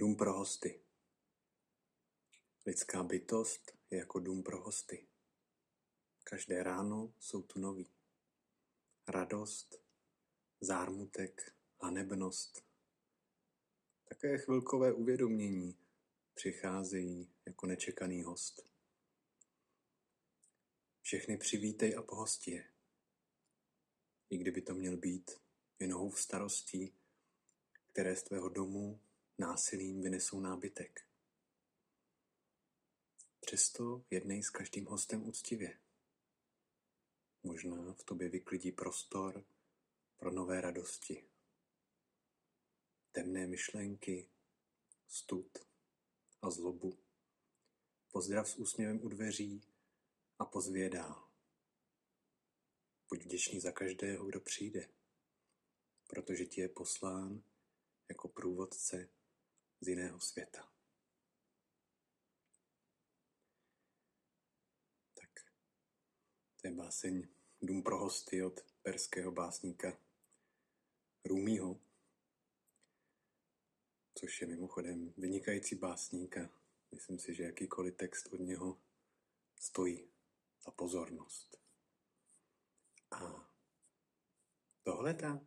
Dům pro hosty Lidská bytost je jako dům pro hosty. Každé ráno jsou tu noví. Radost, zármutek, hanebnost. Také chvilkové uvědomění přicházejí jako nečekaný host. Všechny přivítej a pohosti je. I kdyby to měl být jen v starostí, které z tvého domu násilím vynesou nábytek. Přesto jednej s každým hostem úctivě. Možná v tobě vyklidí prostor pro nové radosti. Temné myšlenky, stud a zlobu. Pozdrav s úsměvem u dveří a pozvě dál. Buď vděčný za každého, kdo přijde, protože ti je poslán jako průvodce z jiného světa. Tak, to je báseň Dům pro hosty od perského básníka Rumího, což je mimochodem vynikající básník a myslím si, že jakýkoliv text od něho stojí za pozornost. A tohle ta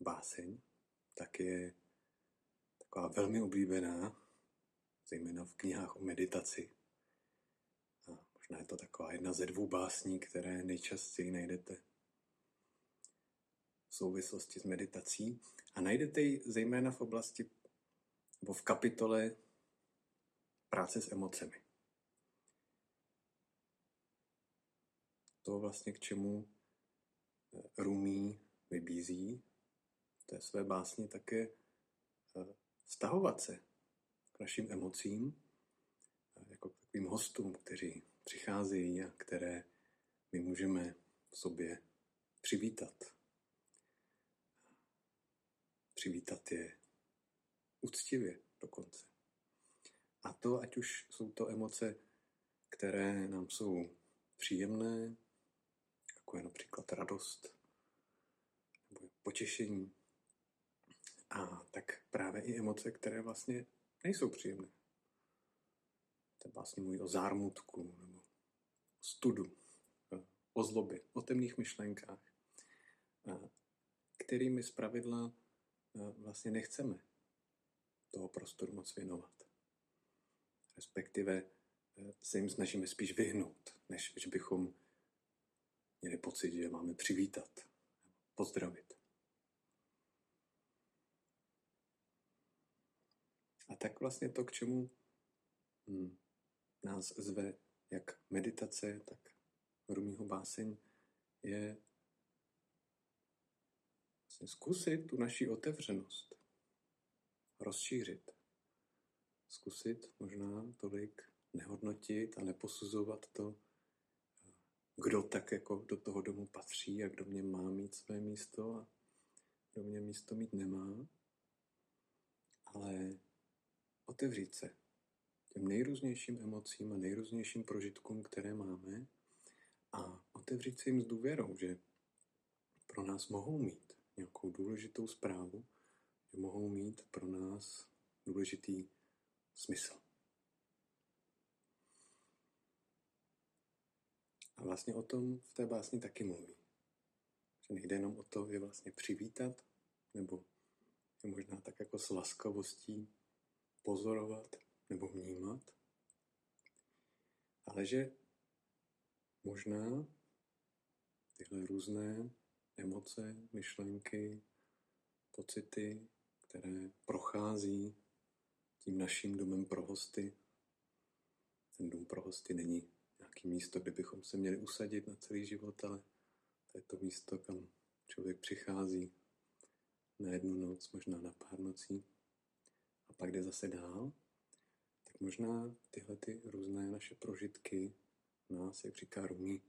báseň tak je taková velmi oblíbená, zejména v knihách o meditaci. A možná je to taková jedna ze dvou básní, které nejčastěji najdete v souvislosti s meditací. A najdete ji zejména v oblasti nebo v kapitole práce s emocemi. To vlastně k čemu Rumí vybízí v té své básni také vztahovat se k našim emocím, jako k takovým hostům, kteří přicházejí a které my můžeme v sobě přivítat. Přivítat je úctivě dokonce. A to, ať už jsou to emoce, které nám jsou příjemné, jako je například radost nebo potěšení, a tak právě i emoce, které vlastně nejsou příjemné. To vlastně mluví o zármutku nebo o studu, o zlobě, o temných myšlenkách, kterými z pravidla vlastně nechceme toho prostoru moc věnovat. Respektive se jim snažíme spíš vyhnout, než že bychom měli pocit, že máme přivítat, pozdravit. A tak vlastně to, k čemu hm, nás zve jak meditace, tak Rumího báseň, je vlastně zkusit tu naši otevřenost rozšířit. Zkusit možná tolik nehodnotit a neposuzovat to, kdo tak jako do toho domu patří a kdo mě má mít své místo a kdo mě místo mít nemá. Ale otevřít se těm nejrůznějším emocím a nejrůznějším prožitkům, které máme a otevřít se jim s důvěrou, že pro nás mohou mít nějakou důležitou zprávu, že mohou mít pro nás důležitý smysl. A vlastně o tom v té básni taky mluví. Že nejde jenom o to je vlastně přivítat, nebo je možná tak jako s laskavostí pozorovat nebo vnímat, ale že možná tyhle různé emoce, myšlenky, pocity, které prochází tím naším domem pro hosty. Ten dům pro hosty není nějaký místo, kde bychom se měli usadit na celý život, ale to je to místo, kam člověk přichází na jednu noc, možná na pár nocí a pak jde zase dál, tak možná tyhle ty různé naše prožitky nás, jak říká Rumi,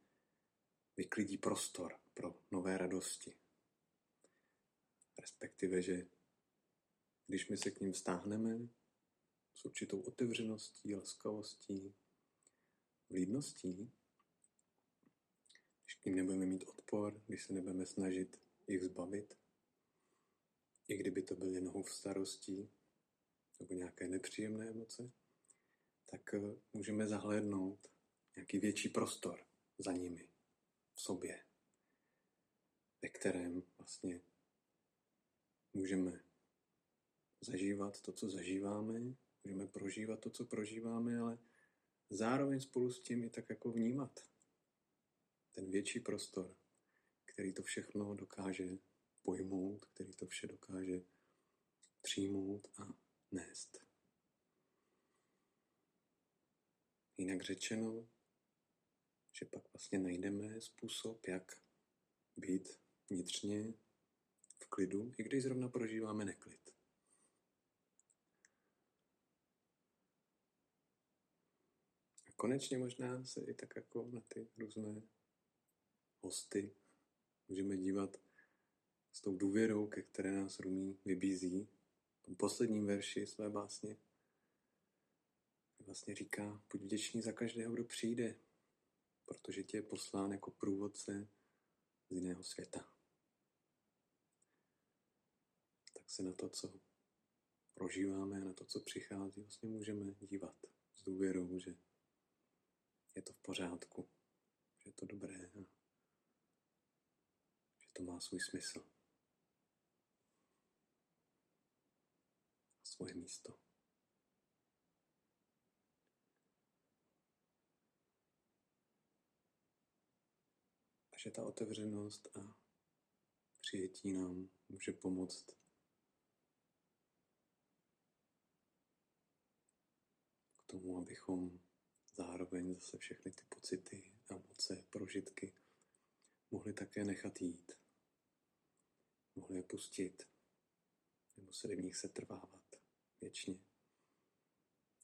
vyklidí prostor pro nové radosti. Respektive, že když my se k ním stáhneme s určitou otevřeností, laskavostí, vlídností, když k ním nebudeme mít odpor, když se nebudeme snažit jich zbavit, i kdyby to byl jen v starostí, nebo nějaké nepříjemné emoce, tak eh, můžeme zahlédnout nějaký větší prostor za nimi, v sobě, ve kterém vlastně můžeme zažívat to, co zažíváme, můžeme prožívat to, co prožíváme, ale zároveň spolu s tím i tak jako vnímat ten větší prostor, který to všechno dokáže pojmout, který to vše dokáže přijmout a nést. Jinak řečeno, že pak vlastně najdeme způsob, jak být vnitřně v klidu, i když zrovna prožíváme neklid. A konečně možná se i tak jako na ty různé hosty můžeme dívat s tou důvěrou, ke které nás Rumí vybízí. V tom posledním verši své básně vlastně říká, buď vděčný za každého, kdo přijde, protože tě je poslán jako průvodce z jiného světa. Tak se na to, co prožíváme, na to, co přichází, vlastně můžeme dívat s důvěrou, že je to v pořádku, že je to dobré a že to má svůj smysl svoje místo. A že ta otevřenost a přijetí nám může pomoct k tomu, abychom zároveň zase všechny ty pocity, emoce, prožitky mohli také nechat jít. Mohli je pustit. Nemuseli v nich se trvávat věčně,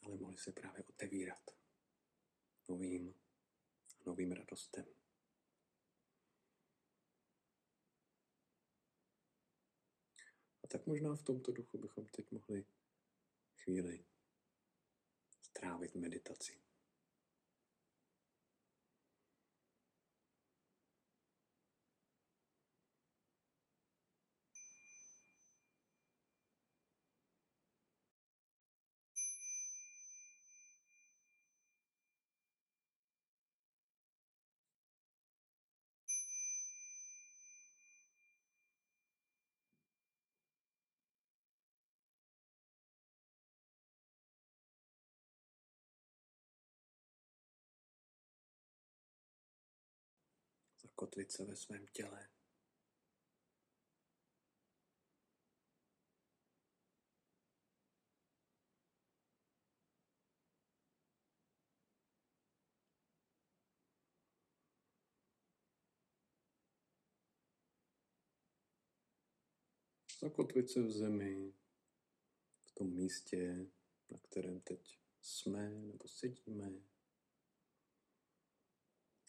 ale mohli se právě otevírat novým a novým radostem. A tak možná v tomto duchu bychom teď mohli chvíli strávit meditaci. Zakotvit se ve svém těle. Zakotvit se v zemi, v tom místě, na kterém teď jsme nebo sedíme.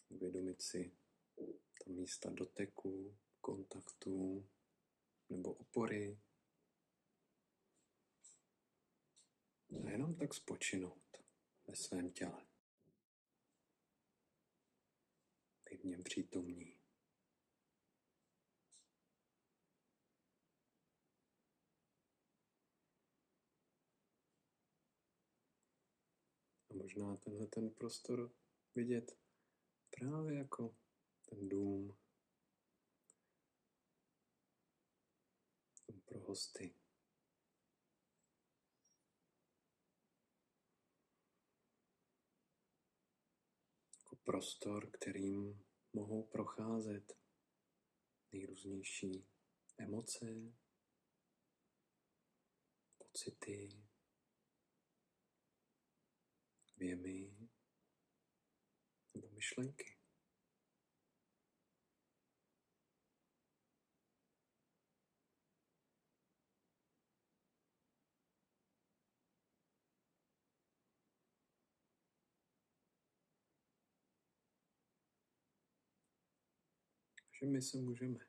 Uvědomit si ta místa doteku, kontaktu nebo opory. A jenom tak spočinout ve svém těle. Být v něm přítomní. A možná tenhle ten prostor vidět právě jako ten dům dům pro hosty. Jako prostor, kterým mohou procházet nejrůznější emoce, pocity, věmy nebo myšlenky. Že my se můžeme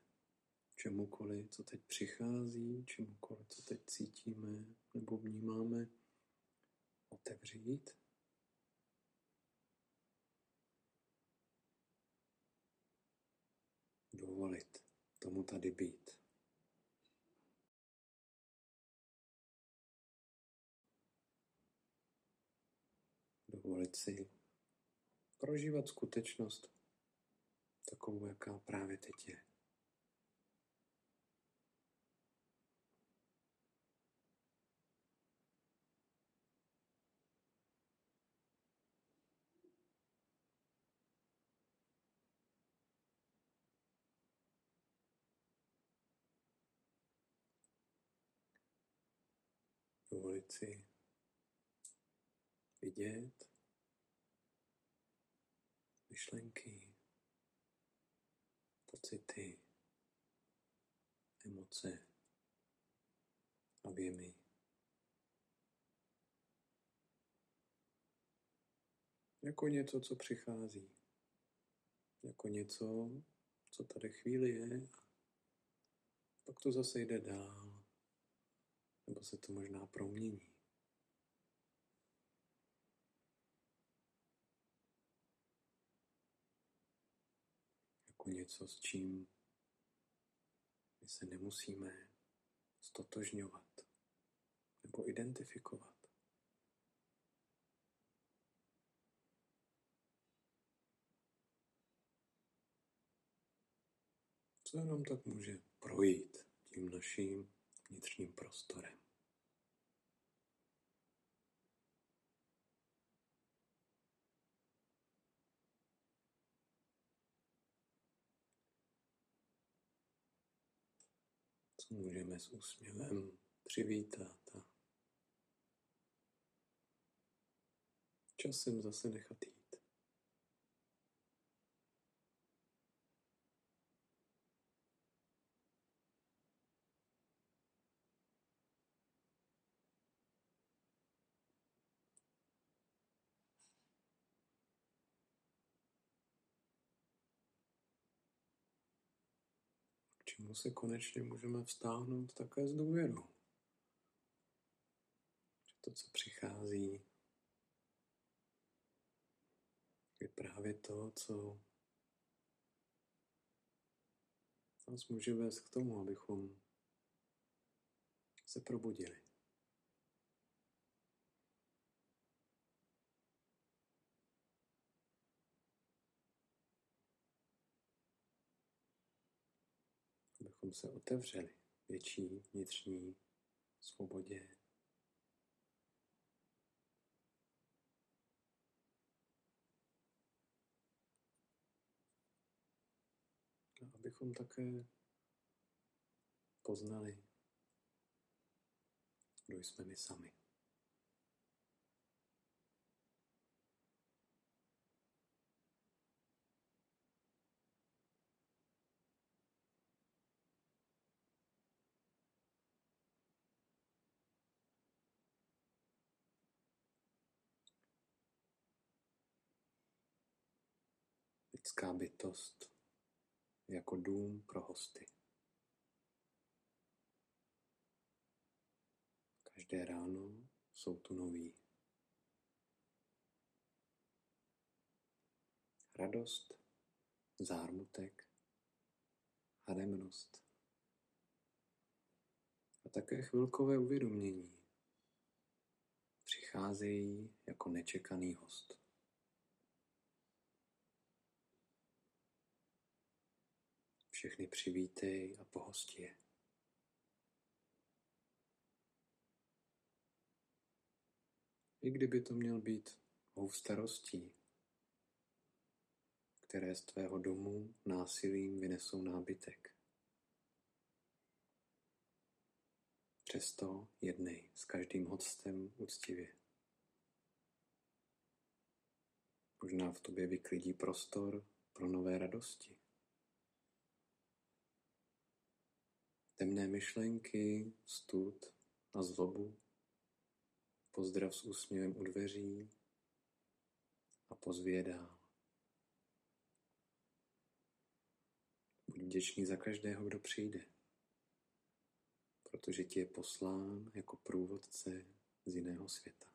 čemukoliv, co teď přichází, čemukoliv, co teď cítíme nebo vnímáme, otevřít. Dovolit tomu tady být. Dovolit si prožívat skutečnost takovou, jaká právě teď je. Dovolit si vidět myšlenky, pocity, emoce věmy. Jako něco, co přichází. Jako něco, co tady chvíli je pak to zase jde dál. Nebo se to možná promění. Jako něco, s čím my se nemusíme stotožňovat nebo identifikovat. Co jenom tak může projít tím naším vnitřním prostorem. Co můžeme s úsměvem přivítat a časem zase nechat jít. Čemu se konečně můžeme vztáhnout také s důvěrou. Že to, co přichází, je právě to, co nás může vést k tomu, abychom se probudili. Abychom se otevřeli větší vnitřní svobodě. A abychom také poznali, kdo jsme my sami. Lidská bytost jako dům pro hosty. Každé ráno jsou tu noví. Radost, zármutek, hademnost a také chvilkové uvědomění přicházejí jako nečekaný host. Všechny přivítej a pohosti je. I kdyby to měl být hův starostí, které z tvého domu násilím vynesou nábytek. Přesto jednej s každým hostem úctivě. Možná v tobě vyklidí prostor pro nové radosti. Temné myšlenky, stud a zlobu, pozdrav s úsměvem u dveří a pozvě dál. Buď vděčný za každého, kdo přijde, protože ti je poslán jako průvodce z jiného světa.